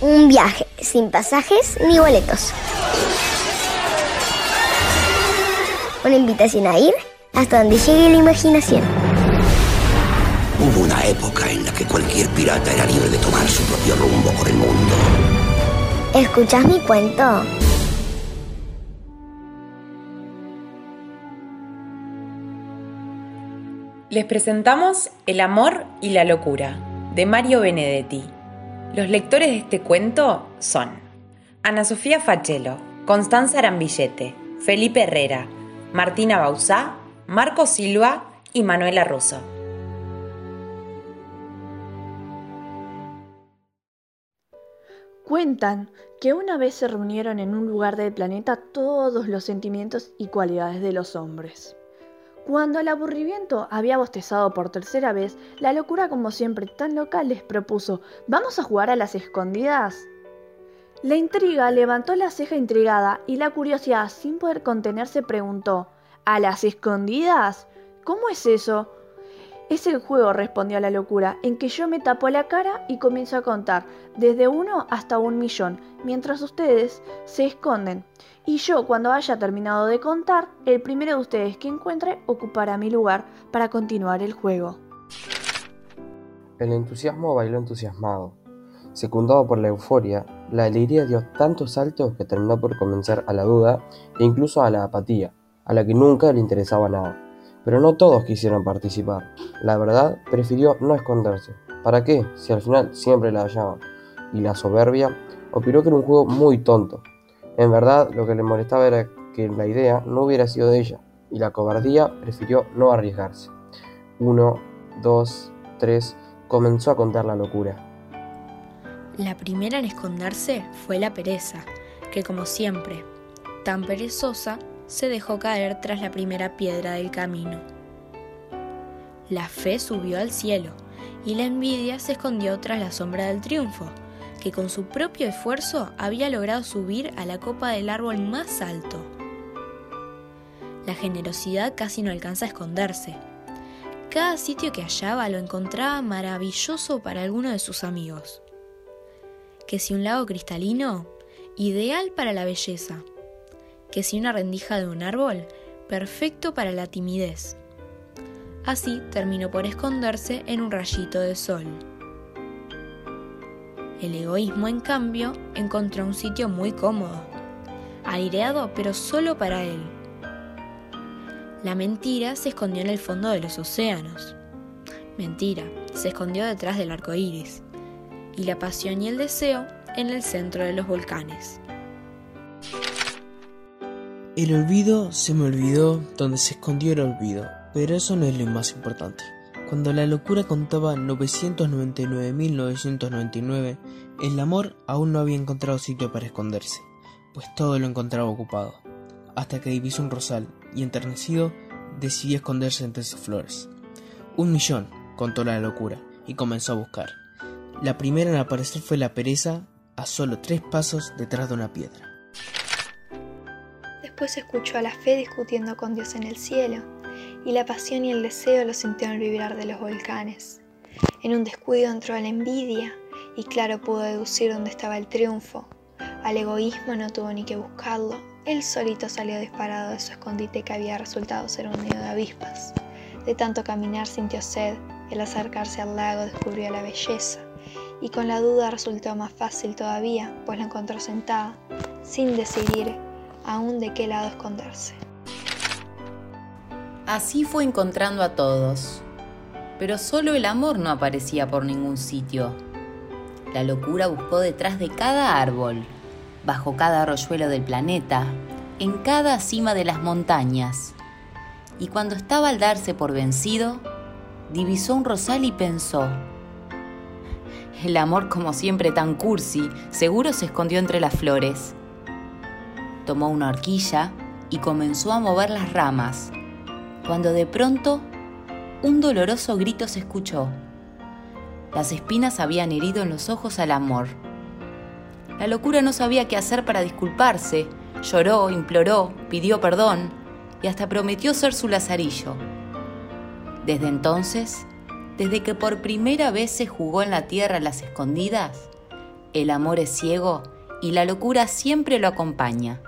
Un viaje sin pasajes ni boletos. Una invitación a ir hasta donde llegue la imaginación. Hubo una época en la que cualquier pirata era libre de tomar su propio rumbo por el mundo. ¿Escuchás mi cuento? Les presentamos El amor y la locura, de Mario Benedetti. Los lectores de este cuento son Ana Sofía Fachelo, Constanza Arambillete, Felipe Herrera, Martina Bausá, Marco Silva y Manuela Russo. Cuentan que una vez se reunieron en un lugar del planeta todos los sentimientos y cualidades de los hombres. Cuando el aburrimiento había bostezado por tercera vez, la locura como siempre tan local les propuso, ¿vamos a jugar a las escondidas? La intriga levantó la ceja intrigada y la curiosidad sin poder contenerse preguntó, ¿a las escondidas? ¿Cómo es eso? Es el juego, respondió la locura, en que yo me tapo la cara y comienzo a contar, desde uno hasta un millón, mientras ustedes se esconden. Y yo, cuando haya terminado de contar, el primero de ustedes que encuentre ocupará mi lugar para continuar el juego. El entusiasmo bailó entusiasmado. Secundado por la euforia, la alegría dio tantos saltos que terminó por convencer a la duda e incluso a la apatía, a la que nunca le interesaba nada. Pero no todos quisieron participar. La verdad, prefirió no esconderse. ¿Para qué? Si al final siempre la hallaban. Y la soberbia opinó que era un juego muy tonto. En verdad, lo que le molestaba era que la idea no hubiera sido de ella, y la cobardía prefirió no arriesgarse. Uno, dos, tres, comenzó a contar la locura. La primera en esconderse fue la pereza, que como siempre, tan perezosa, se dejó caer tras la primera piedra del camino. La fe subió al cielo y la envidia se escondió tras la sombra del triunfo, que con su propio esfuerzo había logrado subir a la copa del árbol más alto. La generosidad casi no alcanza a esconderse. Cada sitio que hallaba lo encontraba maravilloso para alguno de sus amigos. Que si un lago cristalino, ideal para la belleza que si una rendija de un árbol, perfecto para la timidez. Así terminó por esconderse en un rayito de sol. El egoísmo, en cambio, encontró un sitio muy cómodo, aireado pero solo para él. La mentira se escondió en el fondo de los océanos. Mentira, se escondió detrás del arco iris. Y la pasión y el deseo en el centro de los volcanes. El olvido se me olvidó donde se escondió el olvido, pero eso no es lo más importante. Cuando la locura contaba 999.999, el amor aún no había encontrado sitio para esconderse, pues todo lo encontraba ocupado, hasta que divisó un rosal y enternecido decidió esconderse entre sus flores. Un millón, contó la locura, y comenzó a buscar. La primera en aparecer fue la pereza, a solo tres pasos detrás de una piedra. Después escuchó a la fe discutiendo con Dios en el cielo, y la pasión y el deseo lo sintió el vibrar de los volcanes. En un descuido entró la envidia, y claro pudo deducir dónde estaba el triunfo. Al egoísmo no tuvo ni que buscarlo, él solito salió disparado de su escondite que había resultado ser un nido de avispas. De tanto caminar sintió sed, y al acercarse al lago descubrió la belleza, y con la duda resultó más fácil todavía, pues la encontró sentada, sin decidir aún de qué lado esconderse. Así fue encontrando a todos, pero solo el amor no aparecía por ningún sitio. La locura buscó detrás de cada árbol, bajo cada arroyuelo del planeta, en cada cima de las montañas. Y cuando estaba al darse por vencido, divisó un rosal y pensó, el amor como siempre tan cursi, seguro se escondió entre las flores tomó una horquilla y comenzó a mover las ramas, cuando de pronto un doloroso grito se escuchó. Las espinas habían herido en los ojos al amor. La locura no sabía qué hacer para disculparse, lloró, imploró, pidió perdón y hasta prometió ser su lazarillo. Desde entonces, desde que por primera vez se jugó en la tierra las escondidas, El amor es ciego y la locura siempre lo acompaña.